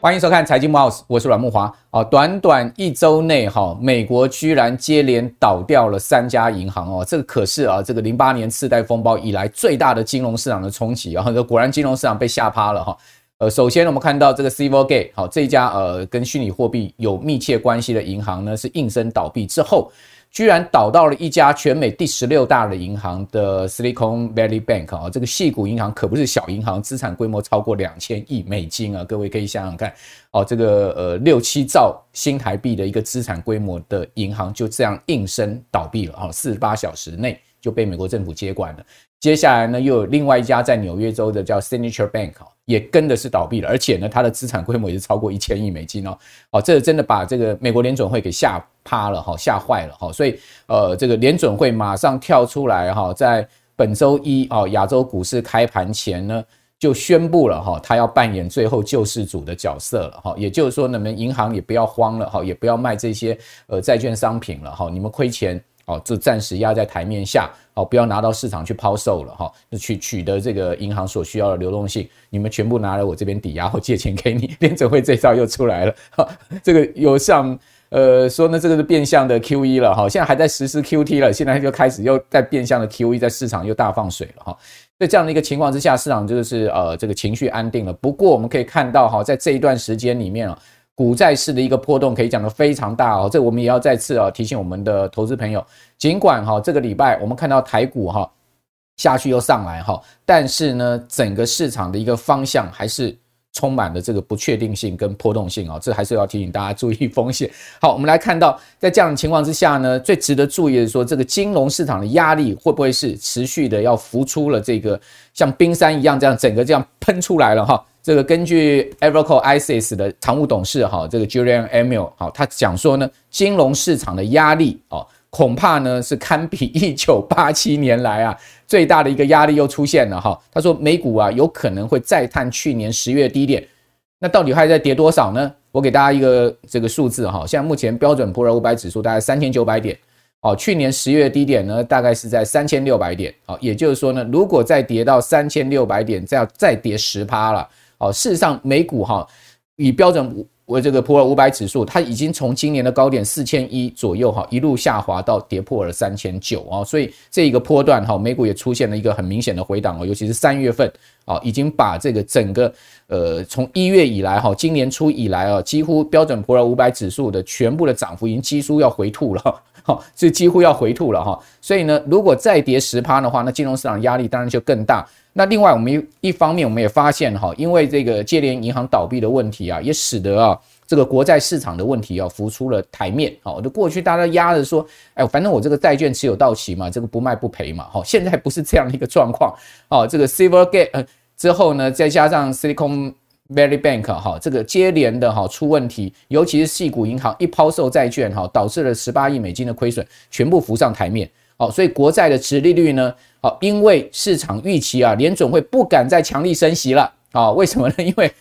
欢迎收看财经慕 House，我是阮木华。哦，短短一周内，哈，美国居然接连倒掉了三家银行哦，这个可是啊，这个零八年次贷风暴以来最大的金融市场的冲击啊，这果然金融市场被吓趴了哈。呃，首先我们看到这个 s i v e r g a t e 好，这家呃跟虚拟货币有密切关系的银行呢，是应声倒闭之后。居然倒到了一家全美第十六大的银行的 Silicon Valley Bank 啊，这个细谷银行可不是小银行，资产规模超过两千亿美金啊！各位可以想想看，哦，这个呃六七兆新台币的一个资产规模的银行就这样应声倒闭了啊，四十八小时内就被美国政府接管了。接下来呢，又有另外一家在纽约州的叫 Signature Bank，也跟的是倒闭了，而且呢，它的资产规模也是超过一千亿美金哦。哦，这真的把这个美国联准会给吓趴了哈，吓坏了哈。所以呃，这个联准会马上跳出来哈，在本周一哦，亚洲股市开盘前呢，就宣布了哈，他要扮演最后救世主的角色了哈。也就是说，你们银行也不要慌了哈，也不要卖这些呃债券商品了哈，你们亏钱。哦，这暂时压在台面下，哦，不要拿到市场去抛售了哈，去取得这个银行所需要的流动性，你们全部拿来我这边抵押或借钱给你。联准会这招又出来了，哈，这个有像呃说呢，这个是变相的 QE 了哈，现在还在实施 QT 了，现在就开始又在变相的 QE，在市场又大放水了哈。在这样的一个情况之下，市场就是呃这个情绪安定了。不过我们可以看到哈，在这一段时间里面啊。股债市的一个波动可以讲得非常大哦，这我们也要再次啊提醒我们的投资朋友，尽管哈这个礼拜我们看到台股哈下去又上来哈，但是呢整个市场的一个方向还是充满了这个不确定性跟波动性啊，这还是要提醒大家注意风险。好，我们来看到在这样的情况之下呢，最值得注意的是说，这个金融市场的压力会不会是持续的要浮出了这个像冰山一样这样整个这样喷出来了哈。这个根据 e v e r c o ISIS 的常务董事哈，这个 Julian Emil 好，他讲说呢，金融市场的压力哦，恐怕呢是堪比一九八七年来啊 最大的一个压力又出现了哈。他说美股啊有可能会再探去年十月低点，那到底还在跌多少呢？我给大家一个这个数字哈，现在目前标准普尔五百指数大概三千九百点，哦，去年十月低点呢大概是在三千六百点，哦，也就是说呢，如果再跌到三千六百点，再要再跌十趴了。哦，事实上，美股哈以标准为这个普尔五百指数，它已经从今年的高点四千一左右哈一路下滑到跌破了三千九啊，所以这一个波段哈，美股也出现了一个很明显的回档哦，尤其是三月份啊，已经把这个整个呃从一月以来哈，今年初以来啊，几乎标准普尔五百指数的全部的涨幅已经几乎要回吐了，哈，这几乎要回吐了哈，所以呢，如果再跌十趴的话，那金融市场压力当然就更大。那另外，我们一方面，我们也发现哈，因为这个接连银行倒闭的问题啊，也使得啊这个国债市场的问题啊浮出了台面。好，就过去大家压着说，哎，反正我这个债券持有到期嘛，这个不卖不赔嘛。好，现在不是这样的一个状况。哦，这个 Silvergate 之后呢，再加上 Silicon Valley Bank 哈，这个接连的哈出问题，尤其是系股银行一抛售债券哈，导致了十八亿美金的亏损，全部浮上台面。好，所以国债的殖利率呢？好，因为市场预期啊，联总会不敢再强力升息了。啊，为什么呢？因为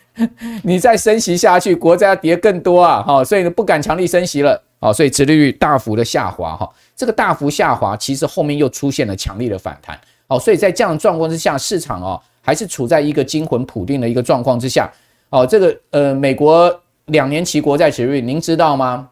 你再升息下去，国债要跌更多啊。好，所以呢，不敢强力升息了。好，所以殖利率大幅的下滑。哈，这个大幅下滑，其实后面又出现了强力的反弹。好，所以在这样的状况之下，市场啊，还是处在一个惊魂甫定的一个状况之下。好，这个呃，美国两年期国债殖利率，您知道吗？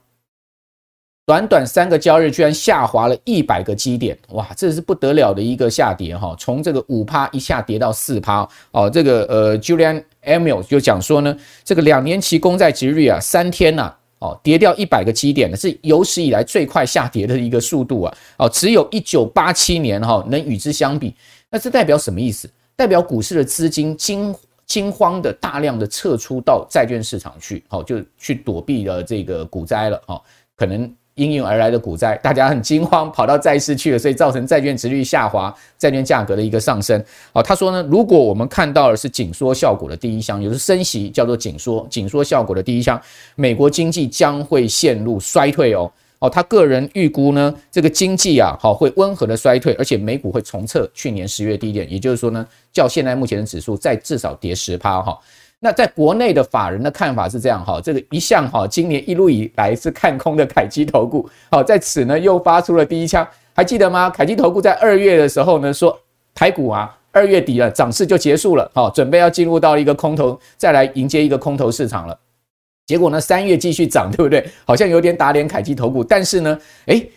短短三个交易日，居然下滑了一百个基点，哇，这是不得了的一个下跌哈！从这个五趴一下跌到四趴哦。这个呃，Julian Emil 就讲说呢，这个两年期公债殖利率啊，三天呐，哦，跌掉一百个基点呢，是有史以来最快下跌的一个速度啊！哦，只有一九八七年哈能与之相比。那这代表什么意思？代表股市的资金惊惊慌的大量的撤出到债券市场去，好，就去躲避了这个股灾了，哈，可能。因应而来的股灾，大家很惊慌，跑到债市去了，所以造成债券殖率下滑，债券价格的一个上升。好，他说呢，如果我们看到的是紧缩效果的第一枪，也就是升息叫做紧缩，紧缩效果的第一枪，美国经济将会陷入衰退哦。哦，他个人预估呢，这个经济啊，好会温和的衰退，而且美股会重测去年十月低点，也就是说呢，较现在目前的指数再至少跌十趴哈。那在国内的法人的看法是这样哈，这个一向哈，今年一路以来是看空的凯基投顾，好，在此呢又发出了第一枪，还记得吗？凯基投顾在二月的时候呢说台股啊，二月底了涨势就结束了，好，准备要进入到一个空头，再来迎接一个空头市场了。结果呢，三月继续涨，对不对？好像有点打脸凯基投顾，但是呢，诶，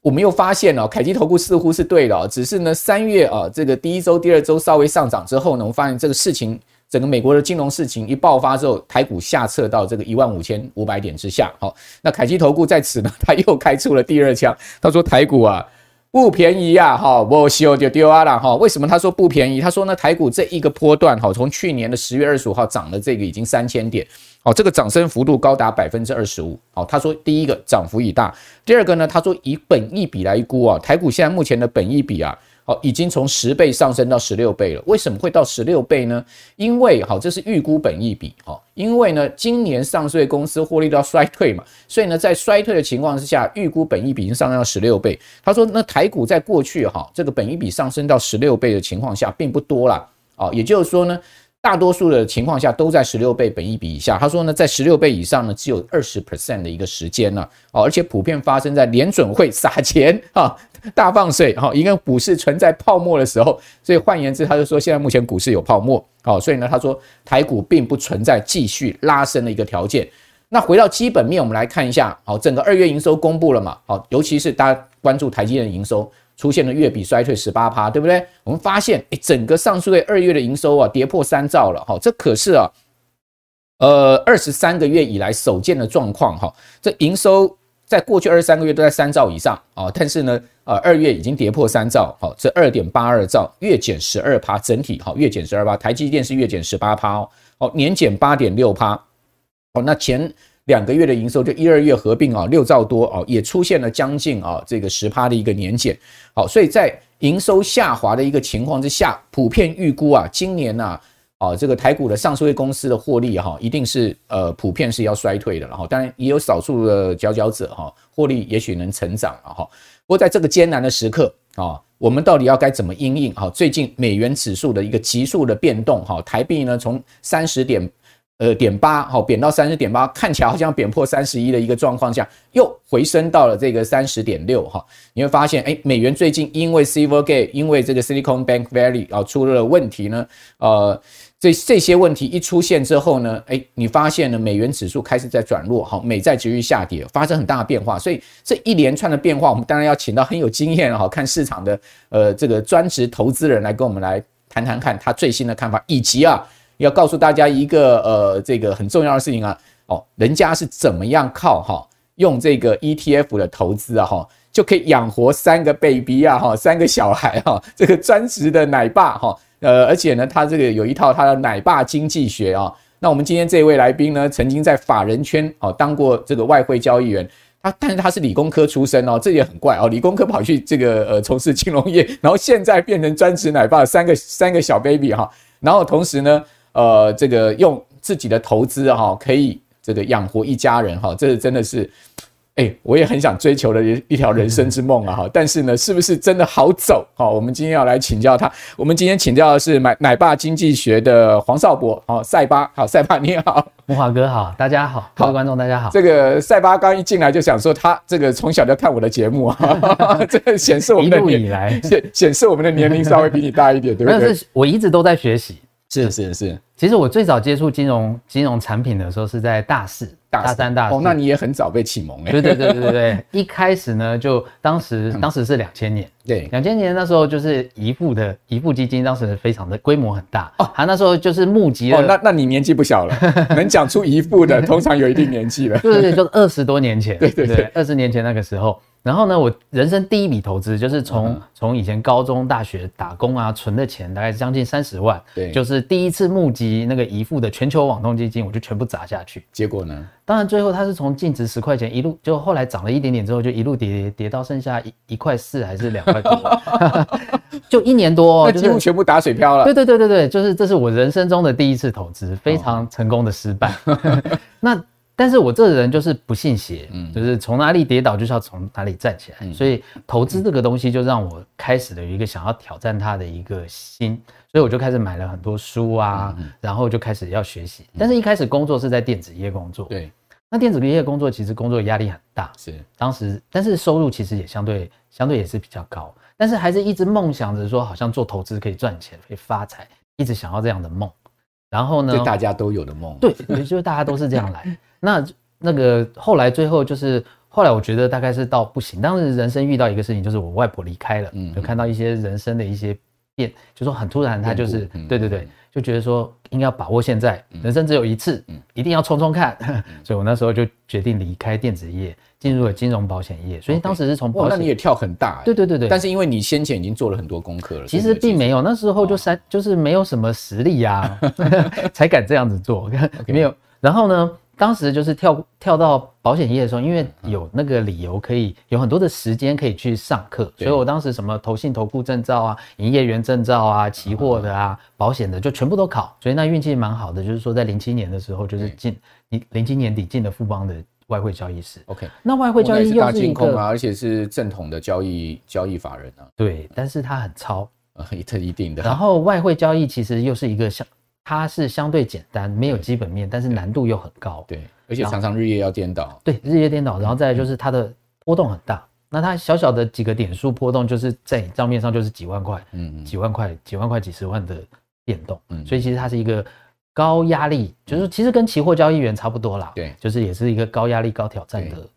我们又发现哦，凯基投顾似乎是对的哦，只是呢，三月啊，这个第一周、第二周稍微上涨之后呢，我们发现这个事情。整个美国的金融事情一爆发之后，台股下撤到这个一万五千五百点之下。好，那凯基投顾在此呢，他又开出了第二枪。他说台股啊不便宜呀，哈，我修就丢啊了哈。为什么他说不便宜？他说呢，台股这一个波段哈，从去年的十月二十五号涨了这个已经三千点，好，这个涨升幅度高达百分之二十五。好，他说第一个涨幅已大，第二个呢，他说以本益比来估啊，台股现在目前的本益比啊。已经从十倍上升到十六倍了。为什么会到十六倍呢？因为好，这是预估本益比。好，因为呢，今年上市公司获利都要衰退嘛，所以呢，在衰退的情况之下，预估本益比已经上升到十六倍。他说，那台股在过去哈，这个本益比上升到十六倍的情况下，并不多啦。啊，也就是说呢。大多数的情况下都在十六倍本一比以下。他说呢，在十六倍以上呢，只有二十 percent 的一个时间呢，哦，而且普遍发生在联准会撒钱啊，大放水哈，一个股市存在泡沫的时候。所以换言之，他就说现在目前股市有泡沫，好，所以呢，他说台股并不存在继续拉升的一个条件。那回到基本面，我们来看一下，好，整个二月营收公布了嘛，好，尤其是大家关注台积电的营收。出现了月比衰退十八趴，对不对？我们发现，诶，整个上述月二月的营收啊，跌破三兆了，哈，这可是啊，呃，二十三个月以来首见的状况，哈，这营收在过去二十三个月都在三兆以上啊，但是呢，呃，二月已经跌破三兆，好，这二点八二兆，月减十二趴，整体好，月减十二趴，台积电是月减十八趴哦，好，年减八点六趴，好，那前。两个月的营收就一二月合并啊，六兆多啊，也出现了将近啊这个十趴的一个年减。好，所以在营收下滑的一个情况之下，普遍预估啊，今年呐啊这个台股的上市公司的获利哈，一定是呃普遍是要衰退的。然后当然也有少数的佼佼者哈，获利也许能成长了哈。不过在这个艰难的时刻啊，我们到底要该怎么因应？哈，最近美元指数的一个急速的变动哈，台币呢从三十点。呃，点八好，贬到三十点八，看起来好像贬破三十一的一个状况下，又回升到了这个三十点六哈。你会发现，哎，美元最近因为 Silvergate，因为这个 Silicon Bank Valley 啊出了问题呢，呃，这这些问题一出现之后呢，哎，你发现呢，美元指数开始在转弱，好，美债持续下跌，发生很大的变化。所以这一连串的变化，我们当然要请到很有经验哈，看市场的呃这个专职投资人来跟我们来谈谈看他最新的看法，以及啊。要告诉大家一个呃，这个很重要的事情啊，哦，人家是怎么样靠哈用这个 ETF 的投资啊哈，就可以养活三个 baby 啊哈，三个小孩哈，这个专职的奶爸哈，呃，而且呢，他这个有一套他的奶爸经济学啊。那我们今天这位来宾呢，曾经在法人圈哦当过这个外汇交易员，他但是他是理工科出身哦，这也很怪哦，理工科跑去这个呃从事金融业，然后现在变成专职奶爸，三个三个小 baby 哈，然后同时呢。呃，这个用自己的投资哈，可以这个养活一家人哈，这是真的是，哎，我也很想追求的一一条人生之梦啊哈。但是呢，是不是真的好走？好，我们今天要来请教他。我们今天请教的是奶奶爸经济学的黄少博，好，赛巴，好，赛巴你好，木华哥好，大家好，各位观众大家好。这个赛巴刚一进来就想说，他这个从小就看我的节目啊，这个显示我们的年一路以来显显示我们的年龄稍微比你大一点，对不对？但是我一直都在学习。是是是，其实我最早接触金融金融产品的时候是在大四，大三大四。哦，那你也很早被启蒙哎。对对对对对，一开始呢，就当时当时是两千年，对，两千年那时候就是遗富的遗富基金，当时非常的规模很大哦。他那时候就是募集了，哦，那那你年纪不小了，能讲出遗富的，通常有一定年纪了。对对对，就二十多年前，对对对，二十年前那个时候。然后呢，我人生第一笔投资就是从从以前高中、大学打工啊存的钱，大概是将近三十万，对，就是第一次募集那个遗富的全球网通基金，我就全部砸下去。结果呢？当然最后它是从净值十块钱一路，就后来涨了一点点之后，就一路跌跌跌到剩下一一块四还是两 就一年多，那几乎全部打水漂了。对对对对对，就是这是我人生中的第一次投资，非常成功的失败。那。但是我这个人就是不信邪，嗯，就是从哪里跌倒就是要从哪里站起来，嗯、所以投资这个东西就让我开始了一个想要挑战它的一个心，所以我就开始买了很多书啊，嗯、然后就开始要学习。但是一开始工作是在电子业工作，对，那电子业工作其实工作压力很大，是当时，但是收入其实也相对相对也是比较高，但是还是一直梦想着说好像做投资可以赚钱可以发财，一直想要这样的梦。然后呢？大家都有的梦。对，也就是大家都是这样来。那那个后来最后就是后来，我觉得大概是到不行。当时人生遇到一个事情，就是我外婆离开了，嗯，就看到一些人生的一些变，就说很突然，他就是对对对，就觉得说应该要把握现在，人生只有一次，一定要冲冲看。所以我那时候就决定离开电子业。进入了金融保险业，所以当时是从保险，那你也跳很大，对对对对。但是因为你先前已经做了很多功课了，其实并没有，那时候就三就是没有什么实力呀，才敢这样子做，没有。然后呢，当时就是跳跳到保险业的时候，因为有那个理由可以有很多的时间可以去上课，所以我当时什么投信投顾证照啊、营业员证照啊、期货的啊、保险的就全部都考，所以那运气蛮好的，就是说在零七年的时候就是进零零七年底进了富邦的。外汇交易室，OK，那外汇交易又是一个大金控啊，而且是正统的交易交易法人啊。对，但是它很超啊，这 一定的。然后外汇交易其实又是一个相，它是相对简单，没有基本面，但是难度又很高。对，而且常常日夜要颠倒。对，日夜颠倒，然后再来就是它的波动很大。那它小小的几个点数波动，就是在账面上就是几万块，嗯，几万块、几万块、几十万的变动。嗯，所以其实它是一个。高压力就是其实跟期货交易员差不多啦，对，就是也是一个高压力、高挑战的工。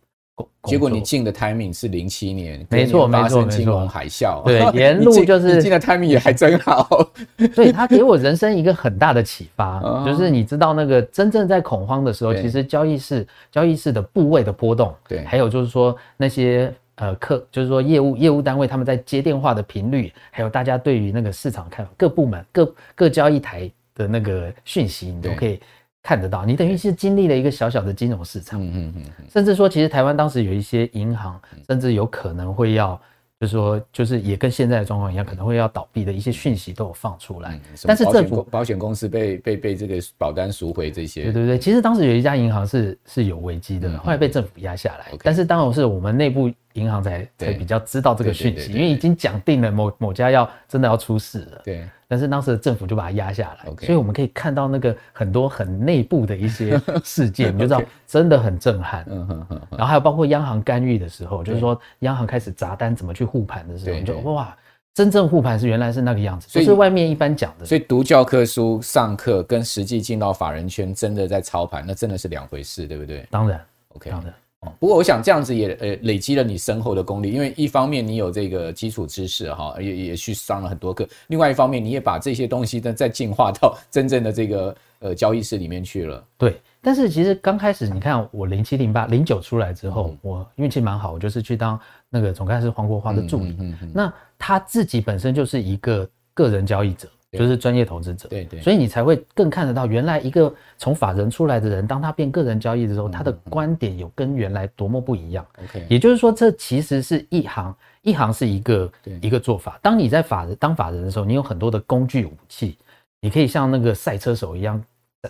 结果你进的 timing 是零七年，没错，没错，金融海啸，对，沿路就是进的 timing 也还真好。所以他给我人生一个很大的启发，就是你知道那个真正在恐慌的时候，其实交易室交易室的部位的波动，对，还有就是说那些呃客，就是说业务业务单位他们在接电话的频率，还有大家对于那个市场看法，各部门各各交易台。的那个讯息，你都可以看得到。你等于是经历了一个小小的金融市场，嗯嗯嗯，甚至说，其实台湾当时有一些银行，甚至有可能会要，就是说，就是也跟现在的状况一样，可能会要倒闭的一些讯息都有放出来。但是政府保险公司被被被这个保单赎回这些，对对对，其实当时有一家银行是是有危机的，后来被政府压下来。但是当然是我们内部银行才才比较知道这个讯息，因为已经讲定了某某家要真的要出事了。对。但是当时的政府就把它压下来所以我们可以看到那个很多很内部的一些 事件，你就知道真的很震撼。嗯哼哼。然后还有包括央行干预的时候，就是说央行开始砸单怎么去护盘的时候，你就哇，真正护盘是原来是那个样子，不是外面一般讲的。所以读教科书上课跟实际进到法人圈真的在操盘，那真的是两回事，对不对？当然，OK，当然。不过我想这样子也呃累积了你深厚的功力，因为一方面你有这个基础知识哈，也也去上了很多课；另外一方面你也把这些东西呢再进化到真正的这个呃交易室里面去了。对，但是其实刚开始你看我零七零八零九出来之后，嗯、我运气蛮好，我就是去当那个总干事黄国华的助理。嗯嗯嗯、那他自己本身就是一个个人交易者。就是专业投资者，对对，所以你才会更看得到，原来一个从法人出来的人，当他变个人交易的时候，他的观点有跟原来多么不一样。OK，也就是说，这其实是一行一行是一个一个做法。当你在法人当法人的时候，你有很多的工具武器，你可以像那个赛车手一样。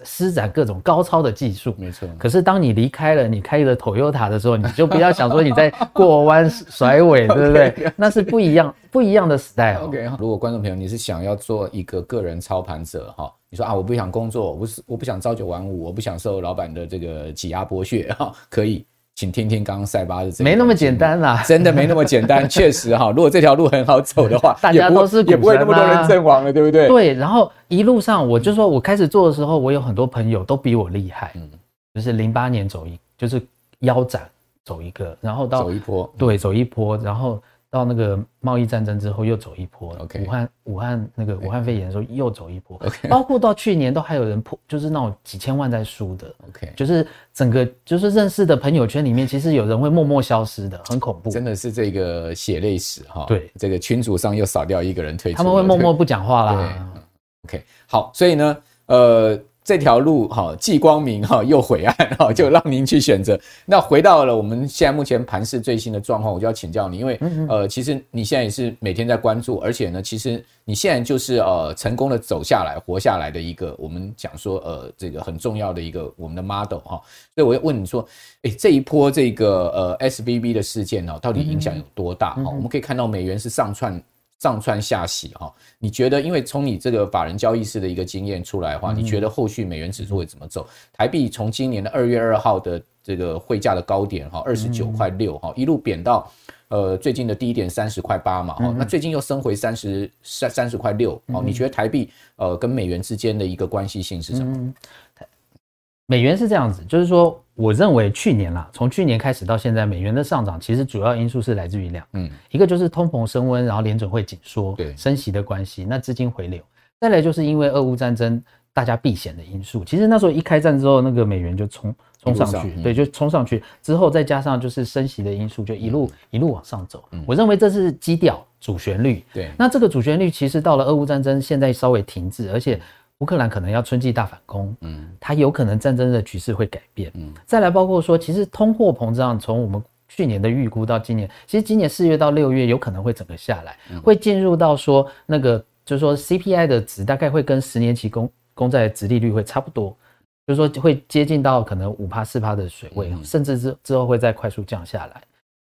施展各种高超的技术，没错。可是当你离开了，你开了 Toyota 的时候，你就不要想说你在过弯甩尾，对不对？那是不一样不一样的 style。OK，如果观众朋友你是想要做一个个人操盘者哈，你说啊，我不想工作，我不是我不想朝九晚五，我不想受老板的这个挤压剥削哈，可以。请听听刚刚塞巴的这，没那么简单啦，真的没那么简单，确实哈。如果这条路很好走的话，大家都是也不会那么多人阵亡了，对不对？对。然后一路上，我就说我开始做的时候，我有很多朋友都比我厉害，嗯，就是零八年走一，就是腰斩走一个，然后到走一波，对，走一波，然后。到那个贸易战争之后又走一波，OK，武汉武汉那个武汉肺炎的时候又走一波包括到去年都还有人破，就是那种几千万在输的，OK，就是整个就是认识的朋友圈里面，其实有人会默默消失的，很恐怖，真的是这个血泪史哈。对，这个群组上又少掉一个人退出，他们会默默不讲话啦。，OK，好，所以呢，呃。这条路哈，既光明哈又晦暗哈，就让您去选择。那回到了我们现在目前盘势最新的状况，我就要请教你，因为呃，其实你现在也是每天在关注，而且呢，其实你现在就是呃成功的走下来、活下来的一个，我们讲说呃这个很重要的一个我们的 model 哈。所以我要问你说，哎，这一波这个呃 SVB 的事件呢，到底影响有多大？哈，我们可以看到美元是上窜。上窜下洗哈，你觉得？因为从你这个法人交易式的一个经验出来的话，你觉得后续美元指数会怎么走？台币从今年的二月二号的这个汇价的高点哈，二十九块六哈，一路贬到呃最近的低点三十块八嘛哈，那最近又升回三十三三十块六哦，你觉得台币呃跟美元之间的一个关系性是什么？美元是这样子，就是说，我认为去年啦，从去年开始到现在，美元的上涨其实主要因素是来自于两，嗯，一个就是通膨升温，然后联准会紧缩，对，升息的关系，那资金回流，再来就是因为俄乌战争，大家避险的因素。其实那时候一开战之后，那个美元就冲冲上去，对，就冲上去之后，再加上就是升息的因素，就一路一路往上走。我认为这是基调主旋律，对。那这个主旋律其实到了俄乌战争，现在稍微停滞，而且。乌克兰可能要春季大反攻，嗯，它有可能战争的局势会改变，嗯，再来包括说，其实通货膨胀从我们去年的预估到今年，其实今年四月到六月有可能会整个下来，会进入到说那个就是说 CPI 的值大概会跟十年期公公债值利率会差不多，就是说会接近到可能五趴四趴的水位，甚至之之后会再快速降下来，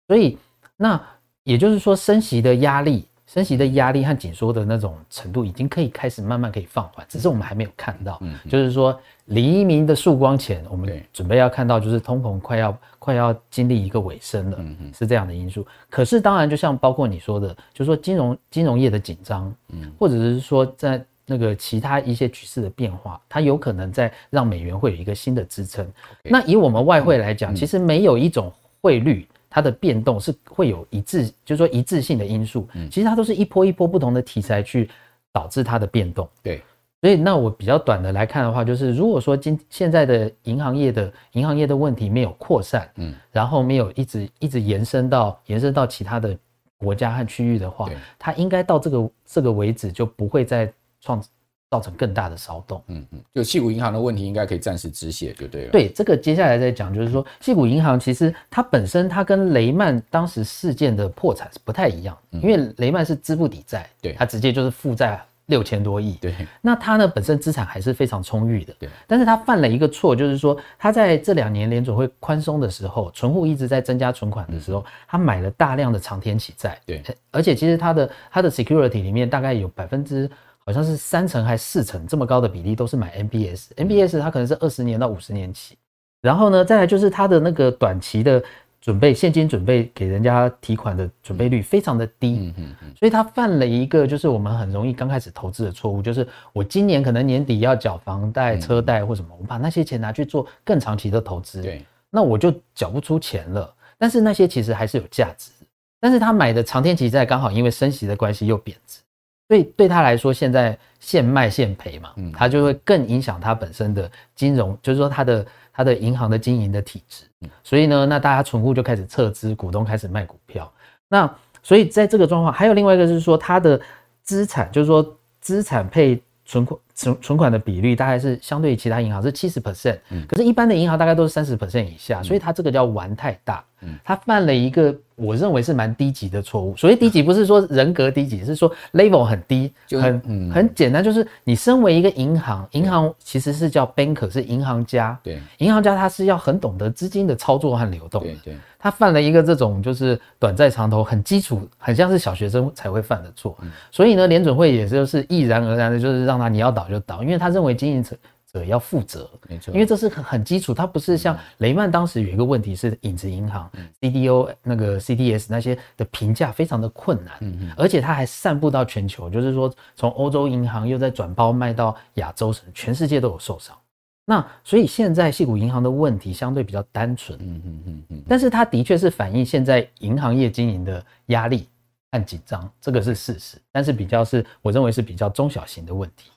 所以那也就是说升息的压力。升息的压力和紧缩的那种程度，已经可以开始慢慢可以放缓，只是我们还没有看到。嗯，就是说黎明的曙光前，我们准备要看到，就是通膨快要快要经历一个尾声了，嗯嗯，是这样的因素。可是当然，就像包括你说的，就是说金融金融业的紧张，嗯，或者是说在那个其他一些局势的变化，它有可能在让美元会有一个新的支撑。那以我们外汇来讲，其实没有一种汇率。它的变动是会有一致，就是说一致性的因素。嗯，其实它都是一波一波不同的题材去导致它的变动。对，所以那我比较短的来看的话，就是如果说今现在的银行业的银行业的问题没有扩散，嗯，然后没有一直一直延伸到延伸到其他的国家和区域的话，它应该到这个这个为止就不会再创。造成更大的骚动，嗯嗯，就矽谷银行的问题应该可以暂时止血，就对了。对，这个接下来再讲，就是说矽谷银行其实它本身它跟雷曼当时事件的破产是不太一样，因为雷曼是资不抵债，对，它直接就是负债六千多亿，对，那它呢本身资产还是非常充裕的，对，但是它犯了一个错，就是说它在这两年联准会宽松的时候，存户一直在增加存款的时候，它买了大量的长天期债，对，而且其实它的它的 security 里面大概有百分之。好像是三成还是四成这么高的比例都是买 MBS，MBS 它可能是二十年到五十年期，然后呢，再来就是它的那个短期的准备现金准备给人家提款的准备率非常的低，所以他犯了一个就是我们很容易刚开始投资的错误，就是我今年可能年底要缴房贷、车贷或什么，我把那些钱拿去做更长期的投资，对，那我就缴不出钱了，但是那些其实还是有价值，但是他买的长天期债刚好因为升息的关系又贬值。所以对他来说，现在现卖现赔嘛，他就会更影响他本身的金融，就是说他的他的银行的经营的体质。所以呢，那大家存户就开始撤资，股东开始卖股票。那所以在这个状况，还有另外一个就是说，他的资产，就是说资产配存款存存款的比率，大概是相对于其他银行是七十 percent，可是一般的银行大概都是三十 percent 以下，所以他这个叫玩太大，他犯了一个。我认为是蛮低级的错误。所谓低级，不是说人格低级，是说 level 很低，很很简单，就是你身为一个银行，银行其实是叫 banker，是银行家。对，银行家他是要很懂得资金的操作和流动的。对，他犯了一个这种就是短债长投，很基础，很像是小学生才会犯的错。所以呢，联准会也就是毅然而然的，就是让他你要倒就倒，因为他认为经营者。者要负责，没错，因为这是很很基础，它不是像雷曼当时有一个问题是影子银行、CDO 那个 CDS 那些的评价非常的困难，嗯，而且它还散布到全球，就是说从欧洲银行又在转包卖到亚洲，全世界都有受伤。那所以现在矽谷银行的问题相对比较单纯，嗯嗯嗯嗯，但是它的确是反映现在银行业经营的压力和紧张，这个是事实，但是比较是我认为是比较中小型的问题。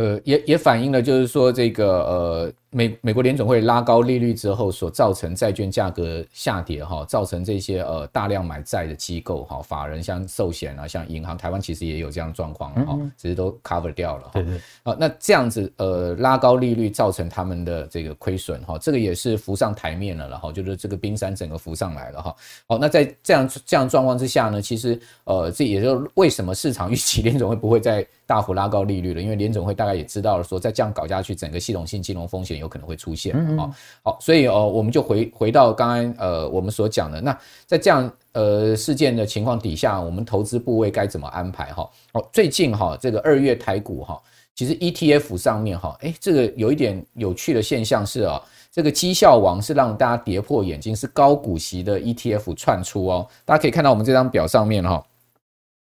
呃，也也反映了，就是说这个呃，美美国联总会拉高利率之后所造成债券价格下跌哈，造成这些呃大量买债的机构哈，法人像寿险啊，像银行，台湾其实也有这样状况哈，只是都 cover 掉了哈。对对。好，那这样子呃拉高利率造成他们的这个亏损哈，这个也是浮上台面了了哈，就是这个冰山整个浮上来了哈。好，那在这样这样状况之下呢，其实呃这也就为什么市场预期联总会不会再大幅拉高利率了？因为联总会大概也知道了说再这样搞下去，整个系统性金融风险有可能会出现。嗯，好，好，所以哦，我们就回回到刚刚呃我们所讲的，那在这样呃事件的情况底下，我们投资部位该怎么安排哈？哦，最近哈这个二月台股哈，其实 ETF 上面哈，哎，这个有一点有趣的现象是啊，这个绩效王是让大家跌破眼镜，是高股息的 ETF 窜出哦，大家可以看到我们这张表上面哈，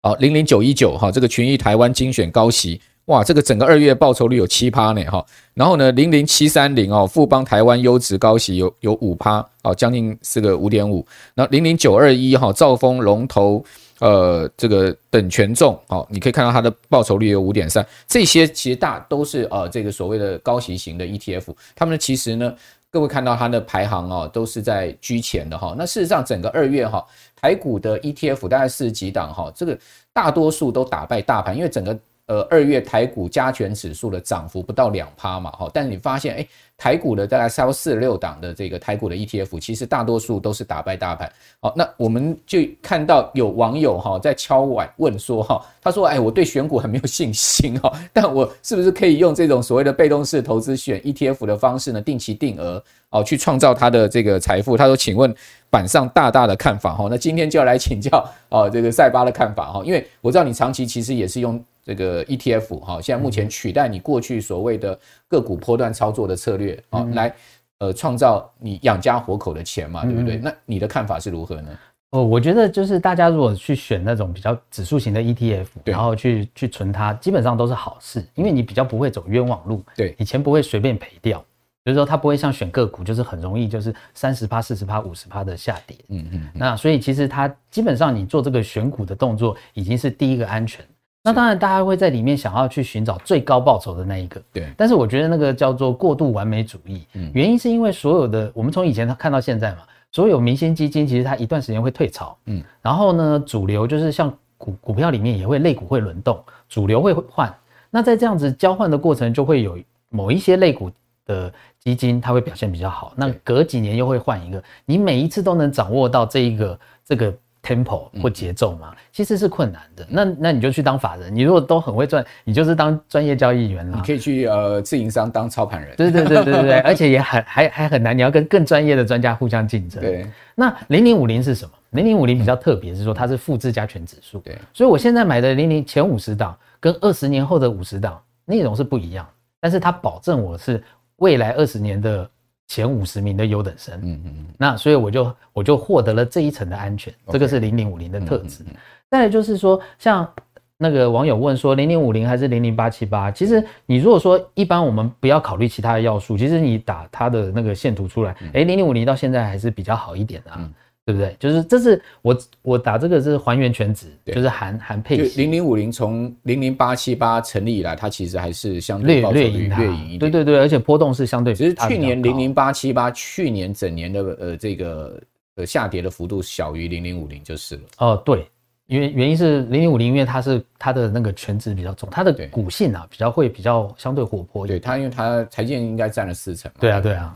好，零零九一九哈，这个群益台湾精选高息。哇，这个整个二月报酬率有七趴呢，哈，然后呢，零零七三零哦，富邦台湾优质高息有有五趴，哦，将近是个五点五，那零零九二一哈，兆丰龙头呃这个等权重，哦，你可以看到它的报酬率有五点三，这些其实大都是呃这个所谓的高息型的 ETF，他们其实呢，各位看到它的排行哦，都是在居前的哈，那事实上整个二月哈，台股的 ETF 大概四十几档哈，这个大多数都打败大盘，因为整个。呃，二月台股加权指数的涨幅不到两趴嘛，哈，但你发现，诶，台股的大概超四六档的这个台股的 ETF，其实大多数都是打败大盘。好，那我们就看到有网友哈在敲碗问说，哈，他说，哎，我对选股很没有信心哈，但我是不是可以用这种所谓的被动式投资选 ETF 的方式呢，定期定额哦，去创造他的这个财富？他说，请问板上大大的看法哈，那今天就要来请教哦，这个赛巴的看法哈，因为我知道你长期其实也是用。这个 ETF 哈，现在目前取代你过去所谓的个股波段操作的策略啊，来呃创造你养家活口的钱嘛，对不对？那你的看法是如何呢？哦，我觉得就是大家如果去选那种比较指数型的 ETF，然后去去存它，基本上都是好事，因为你比较不会走冤枉路，对，以前不会随便赔掉，就是说它不会像选个股，就是很容易就是三十趴、四十趴、五十趴的下跌，嗯嗯，那所以其实它基本上你做这个选股的动作已经是第一个安全。那当然，大家会在里面想要去寻找最高报酬的那一个。对。但是我觉得那个叫做过度完美主义。嗯。原因是因为所有的我们从以前看到现在嘛，所有明星基金其实它一段时间会退潮。嗯。然后呢，主流就是像股股票里面也会类股会轮动，主流会换。那在这样子交换的过程，就会有某一些类股的基金它会表现比较好。那隔几年又会换一个，你每一次都能掌握到这一个这个。Tempo 或节奏嘛，其实是困难的。那那你就去当法人，你如果都很会赚，你就是当专业交易员了。你可以去呃自营商当操盘人。对对对对对对，而且也很还还很难，你要跟更专业的专家互相竞争。对。那零零五零是什么？零零五零比较特别，是说它是复制加权指数。对。所以我现在买的零零前五十档跟二十年后的五十档内容是不一样，但是它保证我是未来二十年的。前五十名的优等生，嗯嗯嗯，那所以我就我就获得了这一层的安全，这个是零零五零的特质。再来就是说，像那个网友问说，零零五零还是零零八七八？其实你如果说一般我们不要考虑其他的要素，其实你打它的那个线图出来，诶，零零五零到现在还是比较好一点的啊。对不对？就是这是我我打这个是还原全值，就是含含配息。零零五零从零零八七八成立以来，它其实还是相对略略赢略赢一点。对对对，而且波动是相对。其实去年零零八七八去年整年的呃这个呃下跌的幅度小于零零五零就是了。哦，对，因为原因是零零五零，因为它是它的那个全值比较重，它的股性啊比较会比较相对活泼。对它，因为它台积电应该占了四成。对啊，对啊。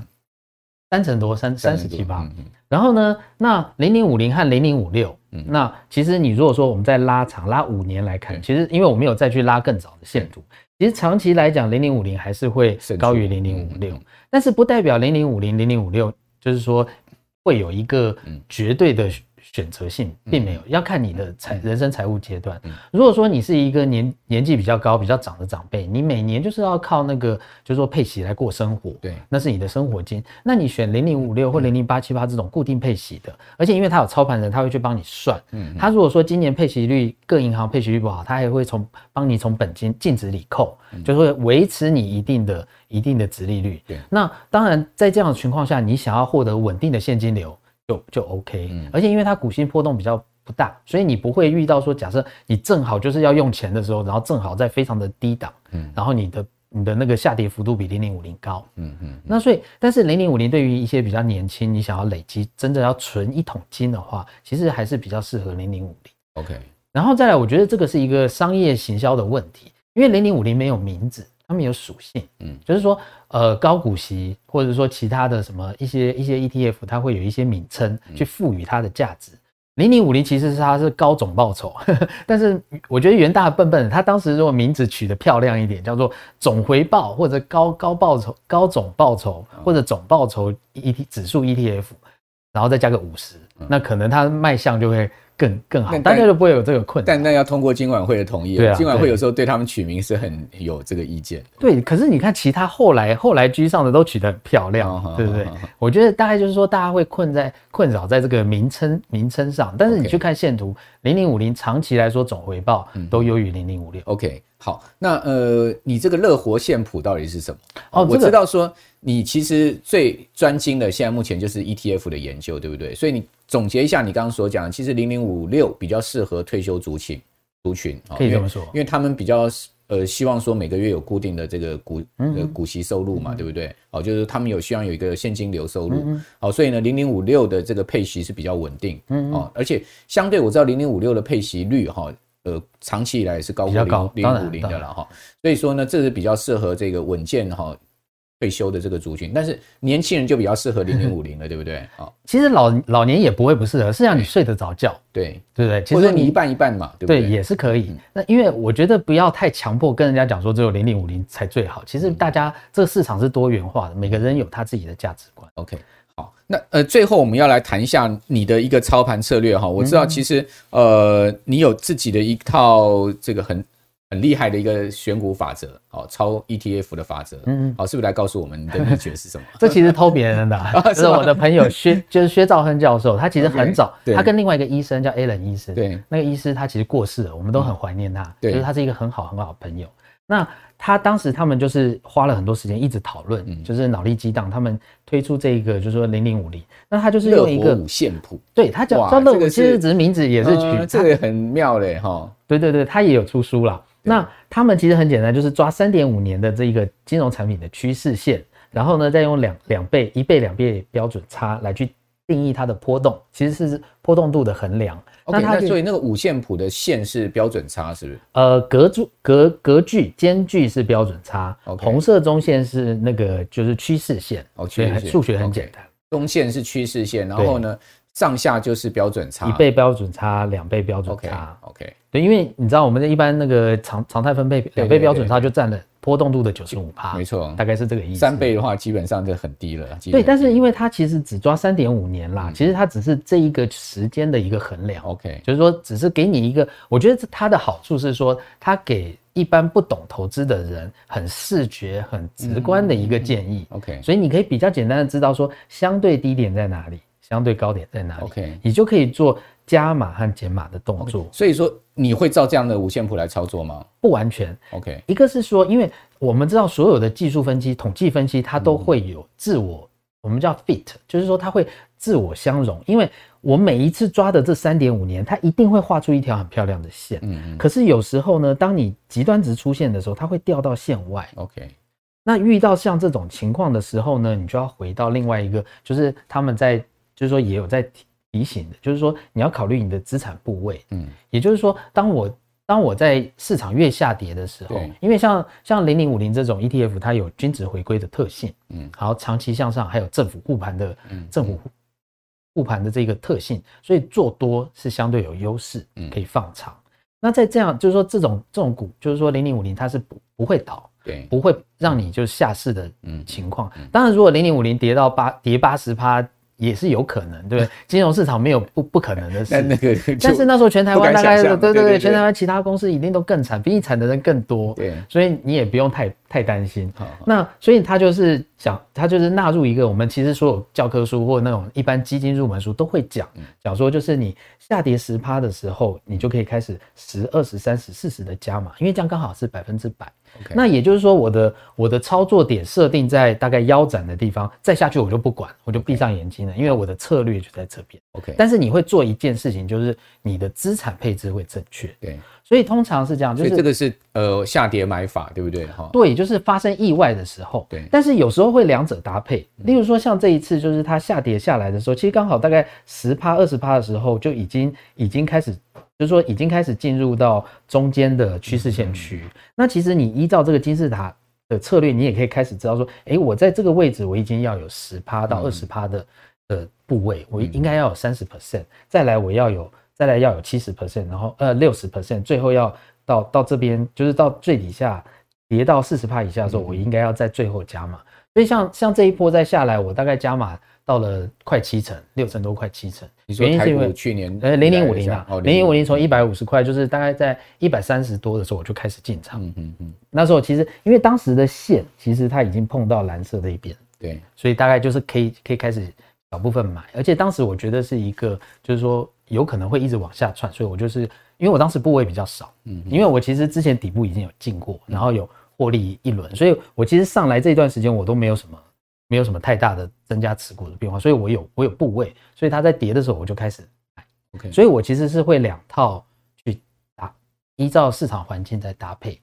三成多，三三十七八。然后呢，那零零五零和零零五六，那其实你如果说我们再拉长拉五年来看，其实因为我没有再去拉更早的线图，其实长期来讲零零五零还是会高于零零五六，但是不代表零零五零零零五六就是说会有一个绝对的。选择性并没有，要看你的财人生财务阶段。如果说你是一个年年纪比较高、比较长的长辈，你每年就是要靠那个，就是说配息来过生活，对，那是你的生活金。那你选零零五六或零零八七八这种固定配息的，而且因为他有操盘人，他会去帮你算。嗯，他如果说今年配息率各银行配息率不好，他还会从帮你从本金净值里扣，就是会维持你一定的一定的值利率。对，那当然在这样的情况下，你想要获得稳定的现金流。就就 OK，而且因为它股性波动比较不大，所以你不会遇到说，假设你正好就是要用钱的时候，然后正好在非常的低档，嗯，然后你的你的那个下跌幅度比零零五零高。嗯嗯。那所以，但是零零五零对于一些比较年轻，你想要累积真正要存一桶金的话，其实还是比较适合零零五零。OK。然后再来，我觉得这个是一个商业行销的问题，因为零零五零没有名字，它没有属性。嗯，就是说，呃，高股息或者说其他的什么一些一些 ETF，它会有一些名称去赋予它的价值。零零五零其实是它是高总报酬，呵呵，但是我觉得元大笨笨，他当时如果名字取得漂亮一点，叫做总回报或者高高报酬、高总报酬或者总报酬 E T 指数 ETF，然后再加个五十，那可能它卖相就会。更更好，大家就不会有这个困难。但那要通过金晚会的同意。对啊，金管会有时候对他们取名是很有这个意见。对，可是你看其他后来后来居上的都取得很漂亮，对不对？我觉得大概就是说，大家会困在困扰在这个名称名称上。但是你去看线图，零零五零长期来说总回报都优于零零五六。OK，好，那呃，你这个乐活线谱到底是什么？哦，我知道说。你其实最专精的，现在目前就是 ETF 的研究，对不对？所以你总结一下你刚刚所讲的，其实零零五六比较适合退休族群族群，可以这么说，因为他们比较呃希望说每个月有固定的这个股呃股息收入嘛，对不对？哦，就是他们有希望有一个现金流收入，好，所以呢零零五六的这个配息是比较稳定，嗯哦，而且相对我知道零零五六的配息率哈，呃长期以来是高于零零五零的了哈，所以说呢这是比较适合这个稳健哈。退休的这个族群，但是年轻人就比较适合零零五零了，对不对？啊，其实老老年也不会不适合，是让你睡得着觉，对对不对？其实你一半一半嘛，对不对？对，也是可以。那因为我觉得不要太强迫跟人家讲说只有零零五零才最好。其实大家这个市场是多元化的，每个人有他自己的价值观。OK，好，那呃最后我们要来谈一下你的一个操盘策略哈。我知道其实呃你有自己的一套这个很。很厉害的一个选股法则，哦，超 ETF 的法则，嗯，好，是不是来告诉我们你的秘诀是什么？这其实偷别人的，这是我的朋友薛，就是薛兆亨教授，他其实很早，他跟另外一个医生叫 Alan 医生，对，那个医师他其实过世了，我们都很怀念他，对，就是他是一个很好很好的朋友。那他当时他们就是花了很多时间一直讨论，就是脑力激荡，他们推出这一个就是说零零五零，那他就是用一个五线谱，对他叫叫乐五，其实只是名字也是取，这个很妙嘞哈，对对对，他也有出书啦。那他们其实很简单，就是抓三点五年的这一个金融产品的趋势线，然后呢，再用两两倍、一倍、两倍标准差来去定义它的波动，其实是波动度的衡量。那它所以那个五线谱的线是标准差，是不是？呃，格距格格距间距是标准差，Okay. 红色中线是那个就是趋势线。哦，趋势线数学很简单。Okay. 中线是趋势线，然后呢？上下就是标准差，一倍标准差，两倍标准差。OK，, okay 对，因为你知道我们的一般那个常常态分配，两倍标准差就占了波动度的九十五趴，没错，大概是这个意思。三倍的话基本上就很低了。对，但是因为它其实只抓三点五年啦，嗯、其实它只是这一个时间的一个衡量。OK，就是说只是给你一个，我觉得它的好处是说，它给一般不懂投资的人很视觉、很直观的一个建议。OK，所以你可以比较简单的知道说相对低点在哪里。相对高点在哪里？OK，你就可以做加码和减码的动作。所以说你会照这样的五线谱来操作吗？不完全。OK，一个是说，因为我们知道所有的技术分析、统计分析，它都会有自我，我们叫 fit，就是说它会自我相容。因为我每一次抓的这三点五年，它一定会画出一条很漂亮的线。嗯。可是有时候呢，当你极端值出现的时候，它会掉到线外。OK。那遇到像这种情况的时候呢，你就要回到另外一个，就是他们在。就是说，也有在提醒的，就是说你要考虑你的资产部位，嗯，也就是说，当我当我在市场越下跌的时候，对因为像像零零五零这种 ETF，它有均值回归的特性，嗯，好，长期向上，还有政府护盘的，嗯，政府护盘的这个特性，所以做多是相对有优势，嗯，可以放长。嗯、那在这样，就是说这种这种股，就是说零零五零它是不不会倒，对，不会让你就下市的情况。嗯嗯、当然，如果零零五零跌到八跌八十趴。也是有可能，对不对？金融市场没有不不可能的事。但那个，但是那时候全台湾大概，对对对，全台湾其他公司一定都更惨，比你惨的人更多。对，所以你也不用太太担心。好，那所以他就是想，他就是纳入一个我们其实所有教科书或那种一般基金入门书都会讲，讲说就是你下跌十趴的时候，你就可以开始十、二十、三十、四十的加码，因为这样刚好是百分之百。那也就是说，我的我的操作点设定在大概腰斩的地方，再下去我就不管，我就闭上眼睛了.因为我的策略就在这边。OK，但是你会做一件事情，就是你的资产配置会正确。对，所以通常是这样，就是这个是呃下跌买法，对不对？哈，对，就是发生意外的时候。对，但是有时候会两者搭配。例如说像这一次，就是它下跌下来的时候，其实刚好大概十趴二十趴的时候，就已经已经开始，就是说已经开始进入到中间的趋势线区。那其实你依照这个金字塔的策略，你也可以开始知道说，哎，我在这个位置，我已经要有十趴到二十趴的的部位，我应该要有三十 percent，再来我要有。再来要有七十 percent，然后呃六十 percent，最后要到到这边，就是到最底下跌到四十帕以下的时候，我应该要在最后加码。所以像像这一波再下来，我大概加码到了快七成，六成多快七成。原因是因为去年呃零零五零啊，零零五零从一百五十块，就是大概在一百三十多的时候我就开始进场。嗯嗯嗯。那时候其实因为当时的线其实它已经碰到蓝色那一边，对，所以大概就是可以可以开始小部分买，而且当时我觉得是一个就是说。有可能会一直往下窜，所以我就是因为我当时部位比较少，嗯，因为我其实之前底部已经有进过，然后有获利一轮，所以我其实上来这段时间我都没有什么没有什么太大的增加持股的变化，所以我有我有部位，所以它在跌的时候我就开始买，OK，所以我其实是会两套去打，依照市场环境在搭配。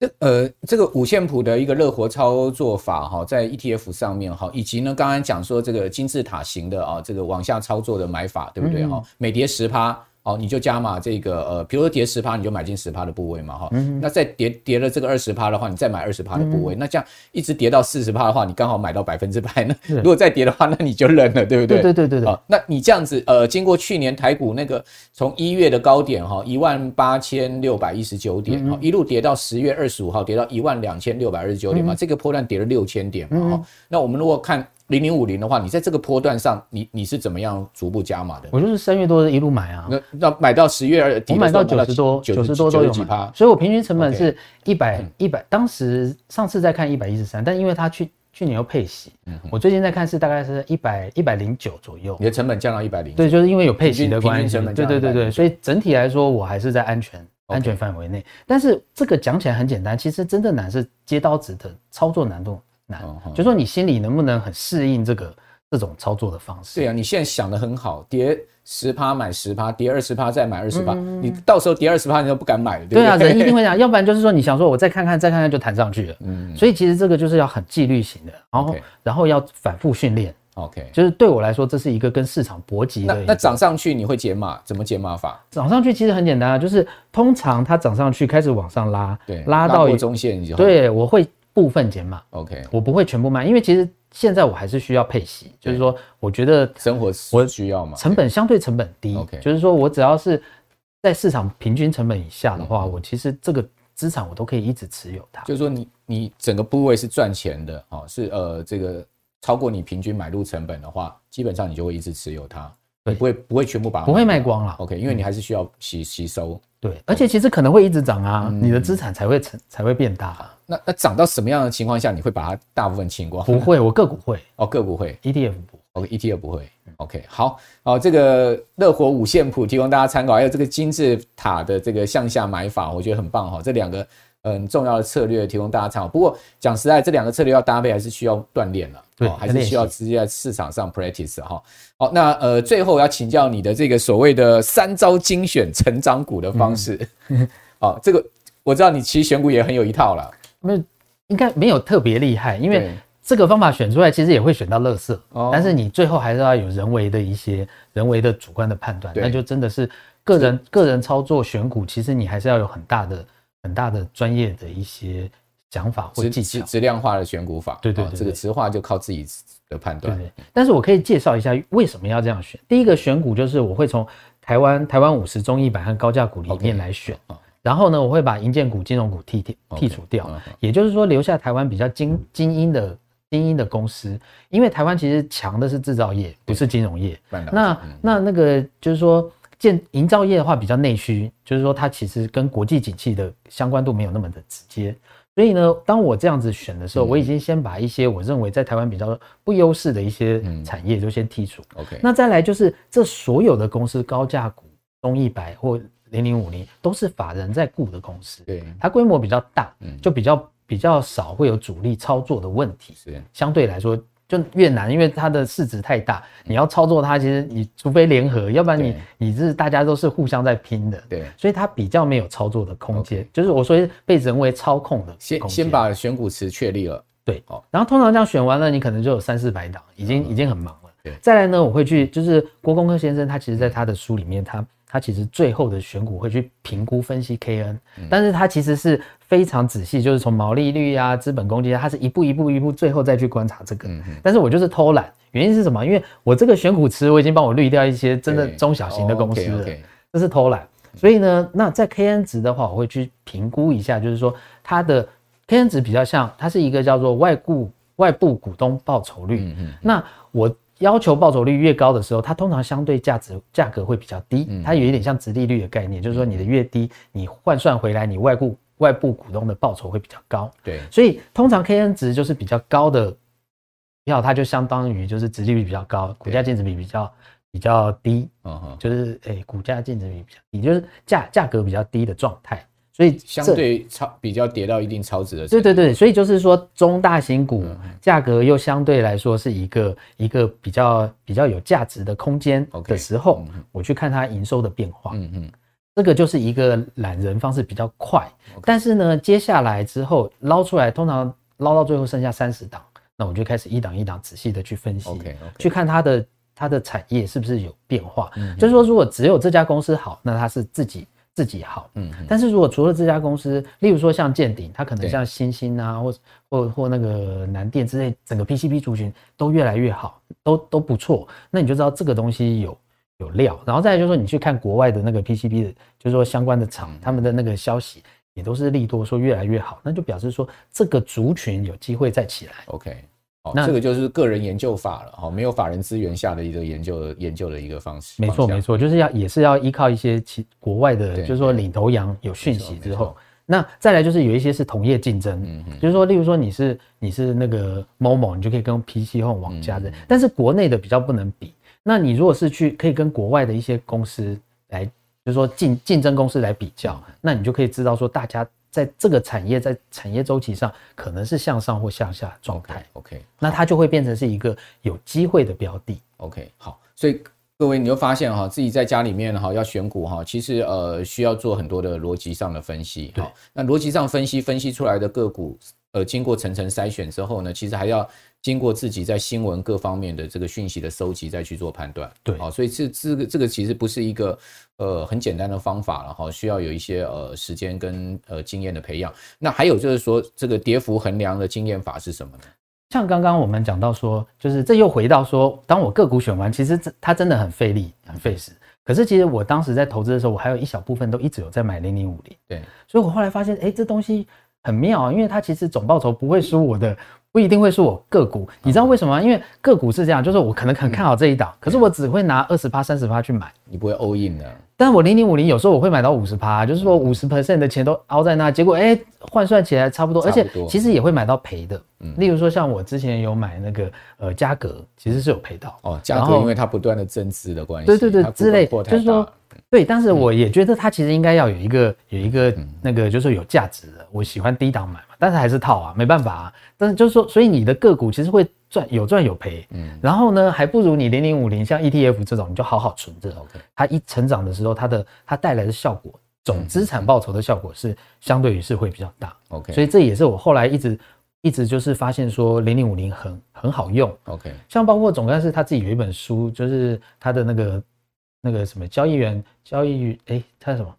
这呃，这个五线谱的一个乐活操作法哈，在 ETF 上面哈，以及呢，刚刚讲说这个金字塔型的啊，这个往下操作的买法，对不对哈？每跌十趴。哦，你就加码这个呃，比如说跌十趴，你就买进十趴的部位嘛，哈、嗯。那再跌跌了这个二十趴的话，你再买二十趴的部位。嗯、那这样一直跌到四十趴的话，你刚好买到百分之百。那如果再跌的话，那你就认了，对不对？对对对对。哦，那你这样子呃，经过去年台股那个从一月的高点哈，一万八千六百一十九点哈，一路跌到十月二十五号跌到一万两千六百二十九点嘛，嗯、这个波段跌了六千点嘛，哈、嗯。那我们如果看。零零五零的话，你在这个波段上，你你是怎么样逐步加码的？我就是三月多一路买啊，那那买到十月二，我买到九十多，九十多都有几趴，所以我平均成本是一百一百。当时上次在看一百一十三，但因为它去去年又配息，嗯，我最近在看是大概是一百一百零九左右。你的成本降到一百零，对，就是因为有配息的关系，对对对对，所以整体来说我还是在安全安全范围内。但是这个讲起来很简单，其实真的难是接刀子的操作难度。难，就说你心里能不能很适应这个这种操作的方式？对啊，你现在想的很好，跌十趴买十趴，跌二十趴再买二十趴，你到时候跌二十趴你都不敢买了，对不对？对啊，人一定会这样，要不然就是说你想说我再看看再看看就弹上去了，嗯，所以其实这个就是要很纪律型的，然后然后要反复训练，OK，就是对我来说这是一个跟市场搏击的。那那涨上去你会解码？怎么解码法？涨上去其实很简单啊，就是通常它涨上去开始往上拉，对，拉到中线，对，我会。部分减码，OK，我不会全部卖，因为其实现在我还是需要配息，就是说，我觉得生活我需要嘛，成本相对成本低，OK，就是说我只要是在市场平均成本以下的话，我其实这个资产我都可以一直持有它。就是说，你你整个部位是赚钱的啊，是呃这个超过你平均买入成本的话，基本上你就会一直持有它，对，不会不会全部把它不会卖光了，OK，因为你还是需要吸吸收。对，而且其实可能会一直涨啊，你的资产才会成才会变大。那那涨到什么样的情况下，你会把它大部分清光？不会，我个股会哦，个股会，ETF 不，OK，ETF 不会，OK，好，好，这个乐活五线谱提供大家参考，还有这个金字塔的这个向下买法，我觉得很棒哈，这两个。很重要的策略提供大家参考。不过讲实在，这两个策略要搭配，还是需要锻炼了，对，还是需要直接在市场上 practice 哈。好，那呃，最后要请教你的这个所谓的三招精选成长股的方式。好，这个我知道你其实选股也很有一套了。没有，应该没有特别厉害，因为这个方法选出来，其实也会选到垃圾。但是你最后还是要有人为的一些人为的主观的判断，那就真的是个人个人操作选股，其实你还是要有很大的。很大的专业的一些想法或技巧，质量化的选股法，对对，对，对，这个词化就靠自己的判断。对，对，但是我可以介绍一下为什么要这样选。第一个选股就是我会从台湾台湾五十中一百和高价股里面来选，然后呢，我会把银建股、金融股剔剔剔除掉，也就是说留下台湾比较精精英的精英的公司，因为台湾其实强的是制造业，不是金融业。那那那个就是说。建营造业的话比较内需，就是说它其实跟国际景气的相关度没有那么的直接，所以呢，当我这样子选的时候，我已经先把一些我认为在台湾比较不优势的一些产业就先剔除。OK，那再来就是这所有的公司高价股、中一百或零零五零都是法人在雇的公司，对，它规模比较大，就比较比较少会有主力操作的问题，是。相对来说就越难，因为它的市值太大，你要操作它，其实你除非联合，要不然你你是大家都是互相在拼的，对，所以它比较没有操作的空间，就是我说被人为操控的。先先把选股池确立了，对，哦然后通常这样选完了，你可能就有三四百档，已经已经很忙了。对，再来呢，我会去就是郭功克先生，他其实在他的书里面，他。他其实最后的选股会去评估分析 KN，但是他其实是非常仔细，就是从毛利率啊、资本公积，他是一步一步一步，最后再去观察这个。但是我就是偷懒，原因是什么？因为我这个选股池我已经帮我滤掉一些真的中小型的公司了，这是偷懒。所以呢，那在 KN 值的话，我会去评估一下，就是说它的 KN 值比较像，它是一个叫做外部外部股东报酬率。那我。要求报酬率越高的时候，它通常相对价值价格会比较低，它有一点像直利率的概念，就是说你的越低，你换算回来你外部外部股东的报酬会比较高。对，所以通常 KN 值就是比较高的票，它就相当于就是直利率比较高，股价净值比比较比较低，嗯，就是诶股价净值比比较低，就是价价格比较低的状态。所以相对超比较跌到一定超值的，对对对，所以就是说中大型股价格又相对来说是一个一个比较比较有价值的空间的时候，我去看它营收的变化，嗯嗯，这个就是一个懒人方式比较快，但是呢，接下来之后捞出来，通常捞到最后剩下三十档，那我就开始一档一档仔细的去分析，去看它的它的产业是不是有变化，就是说如果只有这家公司好，那它是自己。自己好，嗯，但是如果除了这家公司，例如说像建鼎，它可能像星星啊，或或或那个南电之类，整个 PCB 族群都越来越好，都都不错，那你就知道这个东西有有料。然后再来就是说，你去看国外的那个 PCB 的，就是说相关的厂，他们的那个消息也都是利多，说越来越好，那就表示说这个族群有机会再起来。OK。哦，这个就是个人研究法了哈，没有法人资源下的一个研究研究的一个方式。没错没错，就是要也是要依靠一些其国外的，就是说领头羊有讯息之后，那再来就是有一些是同业竞争，嗯嗯，就是说例如说你是你是那个某某，你就可以跟 PC Home 网家的，但是国内的比较不能比。那你如果是去可以跟国外的一些公司来，就是说竞竞争公司来比较，那你就可以知道说大家。在这个产业，在产业周期上，可能是向上或向下状态。OK，那它就会变成是一个有机会的标的。OK，好，所以各位你就发现哈，自己在家里面哈要选股哈，其实呃需要做很多的逻辑上的分析。好，那逻辑上分析分析出来的个股，呃，经过层层筛选之后呢，其实还要。经过自己在新闻各方面的这个讯息的收集，再去做判断。对，好，所以这这个这个其实不是一个呃很简单的方法了哈，需要有一些呃时间跟呃经验的培养。那还有就是说，这个跌幅衡量的经验法是什么呢？像刚刚我们讲到说，就是这又回到说，当我个股选完，其实这它真的很费力、很费时。可是其实我当时在投资的时候，我还有一小部分都一直有在买零零五零。对，所以我后来发现，哎，这东西很妙，因为它其实总报酬不会输我的。不一定会是我个股，你知道为什么吗？因为个股是这样，就是我可能很看好这一档，可是我只会拿二十趴、三十趴去买，你不会 all in 的。但是我零零五零有时候我会买到五十趴，就是说五十 percent 的钱都凹在那，结果哎换算起来差不多，而且其实也会买到赔的。例如说像我之前有买那个呃嘉格，其实是有赔到哦。嘉格因为它不断的增资的关系，对对对之类，就是说对，但是我也觉得它其实应该要有一个有一个那个就是有价值的，我喜欢低档买嘛。但是还是套啊，没办法啊。但是就是说，所以你的个股其实会赚，有赚有赔。嗯，然后呢，还不如你零零五零像 ETF 这种，你就好好存着。OK，它一成长的时候，它的它带来的效果，总资产报酬的效果是相对于是会比较大。OK，所以这也是我后来一直一直就是发现说零零五零很很好用。OK，像包括总干事他自己有一本书，就是他的那个那个什么交易员交易员，哎，他是什么？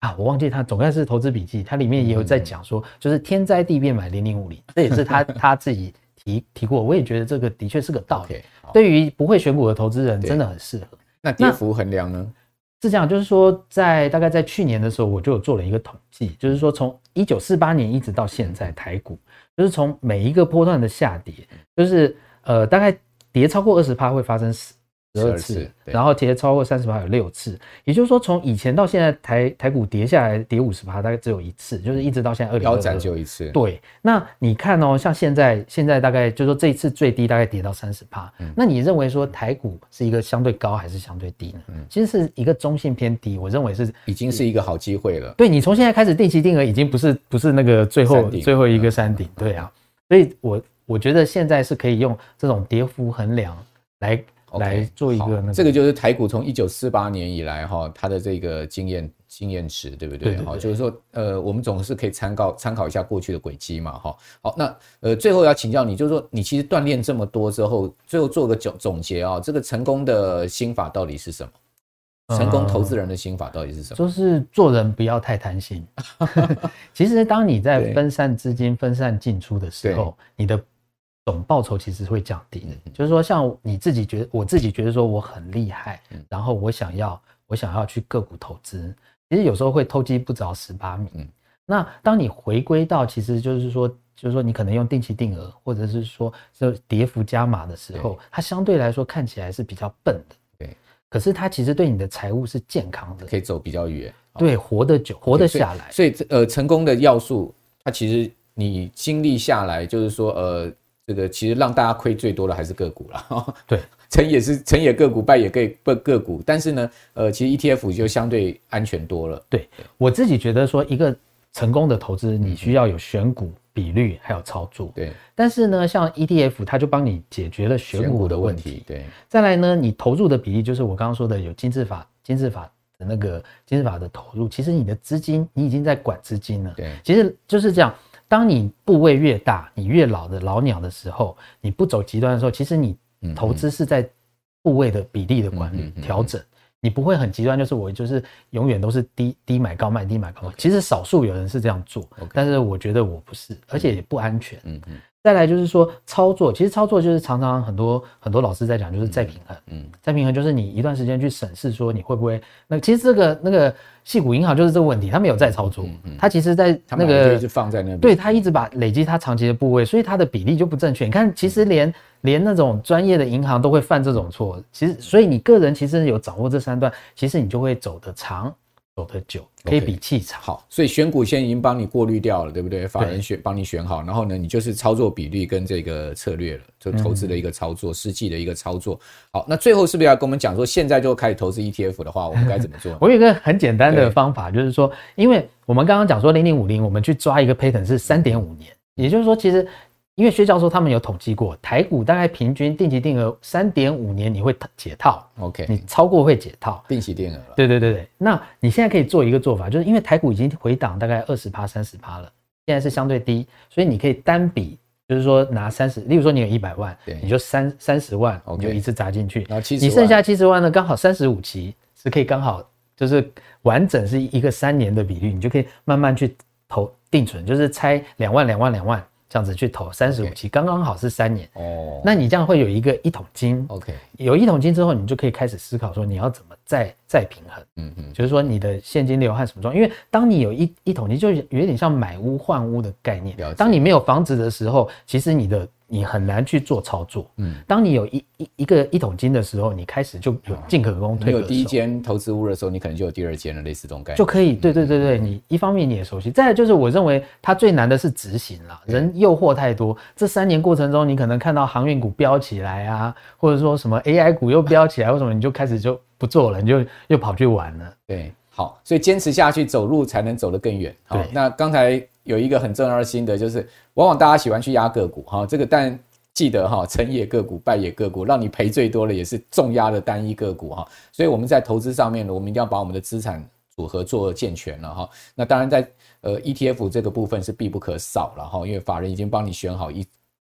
啊，我忘记他总该是投资笔记，它里面也有在讲说，就是天灾地变买零零五零，这也是他 他自己提提过。我也觉得这个的确是个道理。对于不会选股的投资人，真的很适合。那跌幅衡量呢？是这样，就是说在大概在去年的时候，我就有做了一个统计，就是说从一九四八年一直到现在，台股就是从每一个波段的下跌，就是呃大概跌超过二十趴会发生十二次，然后跌超过三十趴有六次，也就是说从以前到现在台台股跌下来跌五十趴大概只有一次，就是一直到现在二零二二。腰斩就一次。对，那你看哦，像现在现在大概就是说这一次最低大概跌到三十趴，那你认为说台股是一个相对高还是相对低呢？嗯，其实是一个中性偏低，我认为是已经是一个好机会了。对，你从现在开始定期定额已经不是不是那个最后最后一个山顶，对啊，所以我我觉得现在是可以用这种跌幅衡量来来做一个那个，这个就是台股从一九四八年以来哈，它的这个经验经验值，对不对？哈，就是说，呃，我们总是可以参考参考一下过去的轨迹嘛，哈。好，那呃，最后要请教你，就是说，你其实锻炼这么多之后，最后做个总总结啊，这个成功的心法到底是什么？成功投资人的心法到底是什么？就是做人不要太贪心。其实，当你在分散资金、分散进出的时候，你的。总报酬其实会降低的，嗯、就是说，像你自己觉得，我自己觉得说我很厉害，嗯、然后我想要，我想要去个股投资，其实有时候会偷鸡不着十把米。嗯、那当你回归到，其实就是说，就是说，你可能用定期定额，或者是说，就跌幅加码的时候，它相对来说看起来是比较笨的，对。可是它其实对你的财务是健康的，可以走比较远，对，活得久，活得下来。所以，所以呃，成功的要素，它其实你经历下来，就是说，呃。这个其实让大家亏最多的还是个股了，对，成也是成也个股，败也个个股。但是呢，呃，其实 ETF 就相对安全多了。对，我自己觉得说，一个成功的投资，你需要有选股比率，还有操作。对。但是呢，像 ETF，它就帮你解决了选股的问题。对。再来呢，你投入的比例就是我刚刚说的有金字法，金字法的那个金字法的投入，其实你的资金，你已经在管资金了。对。其实就是这样。当你部位越大，你越老的老鸟的时候，你不走极端的时候，其实你投资是在部位的比例的管理调整，你不会很极端，就是我就是永远都是低低买高卖，低买高卖。其实少数有人是这样做，但是我觉得我不是，而且也不安全。嗯嗯。再来就是说操作，其实操作就是常常很多很多老师在讲，就是再平衡。嗯，再平衡就是你一段时间去审视，说你会不会。那其实这个那个矽谷银行就是这个问题，他没有再操作。嗯，他其实在那个一直放在那边，对，他一直把累积他长期的部位，所以他的比例就不正确。你看，其实连连那种专业的银行都会犯这种错。其实，所以你个人其实有掌握这三段，其实你就会走得长。走得久，可以比气场。好，所以选股现在已经帮你过滤掉了，对不对？法人选帮你选好，然后呢，你就是操作比率跟这个策略了，就投资的一个操作，实际的一个操作。好，那最后是不是要跟我们讲说，现在就开始投资 ETF 的话，我们该怎么做？我有一个很简单的方法，就是说，因为我们刚刚讲说零零五零，我们去抓一个 pattern 是三点五年，也就是说，其实。因为薛教授他们有统计过，台股大概平均定期定额三点五年你会解套，OK，你超过会解套，定期定额了。对对对对，那你现在可以做一个做法，就是因为台股已经回档大概二十趴、三十趴了，现在是相对低，所以你可以单笔，就是说拿三十，例如说你有一百万，你就三三十万，你就一次砸进去，然后七，你剩下七十万呢，刚好三十五期是可以刚好就是完整是一个三年的比率，你就可以慢慢去投定存，就是拆两万两万两万。这样子去投三十五期，刚刚好是三年哦。那你这样会有一个一桶金，OK，有一桶金之后，你就可以开始思考说你要怎么再再平衡，嗯嗯，就是说你的现金流和什么状况？因为当你有一一桶金，就有点像买屋换屋的概念。当你没有房子的时候，其实你的。你很难去做操作，嗯，当你有一一一个一桶金的时候，你开始就有进可攻退可守。你有第一间投资屋的时候，你可能就有第二间了，类似这种概念就可以。对对对对，你一方面你也熟悉，再来就是我认为它最难的是执行了，人诱惑太多。这三年过程中，你可能看到航运股飙起来啊，或者说什么 AI 股又飙起来，为什么你就开始就不做了，你就又跑去玩了？对，好，所以坚持下去，走路才能走得更远。好，那刚才。有一个很重要的心得，就是往往大家喜欢去压个股哈，这个但记得哈，成也个股，败也个股，让你赔最多的也是重压的单一个股哈。所以我们在投资上面呢，我们一定要把我们的资产组合做健全了哈。那当然在呃 ETF 这个部分是必不可少了哈，因为法人已经帮你选好一。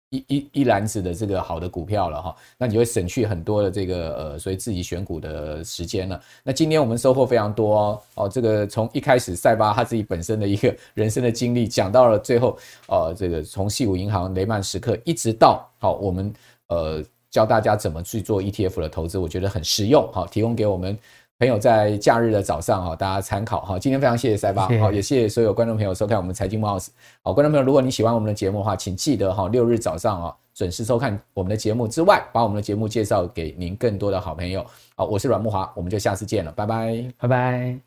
一一一篮子的这个好的股票了哈，那你会省去很多的这个呃，所以自己选股的时间了。那今天我们收获非常多哦，哦，这个从一开始赛巴他自己本身的一个人生的经历，讲到了最后，呃，这个从矽谷银行雷曼时刻一直到好，我们呃教大家怎么去做 ETF 的投资，我觉得很实用，好，提供给我们。朋友在假日的早上哈，大家参考哈。今天非常谢谢塞巴，好，也谢谢所有观众朋友收看我们财经慕 House。好，观众朋友，如果你喜欢我们的节目的话，请记得哈，六日早上啊准时收看我们的节目之外，把我们的节目介绍给您更多的好朋友。好，我是阮木华，我们就下次见了，拜拜，拜拜。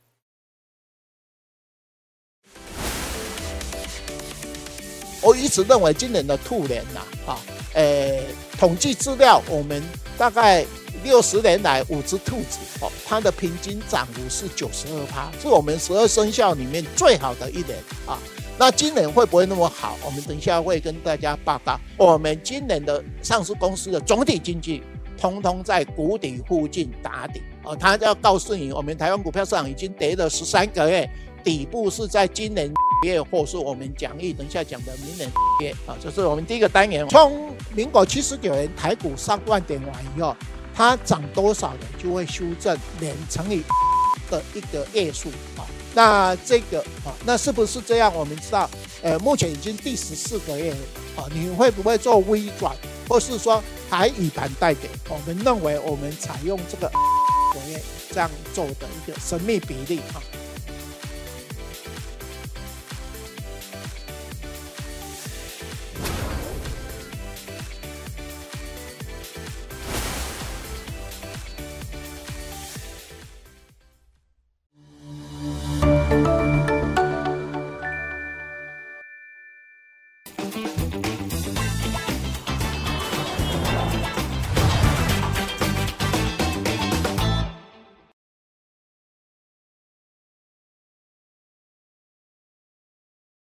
我一直认为今年的兔年呐，啊，诶，统计资料我们大概。六十年来，五只兔子哦，它的平均涨幅是九十二趴，是我们十二生肖里面最好的一年啊。那今年会不会那么好？我们等一下会跟大家报告。我们今年的上市公司的总体经济，通通在谷底附近打底。哦，他要告诉你，我们台湾股票市场已经跌了十三个月，底部是在今年月，或是我们讲义等一下讲的明年月。啊，这是我们第一个单元。从民国七十九年台股上万点完以后，它涨多少呢？就会修正年乘以的一个月数啊。那这个啊，那是不是这样？我们知道，呃，目前已经第十四个月了啊，你会不会做微转，或是说还以盘带给？我们认为我们采用这个个月这样做的一个神秘比例啊。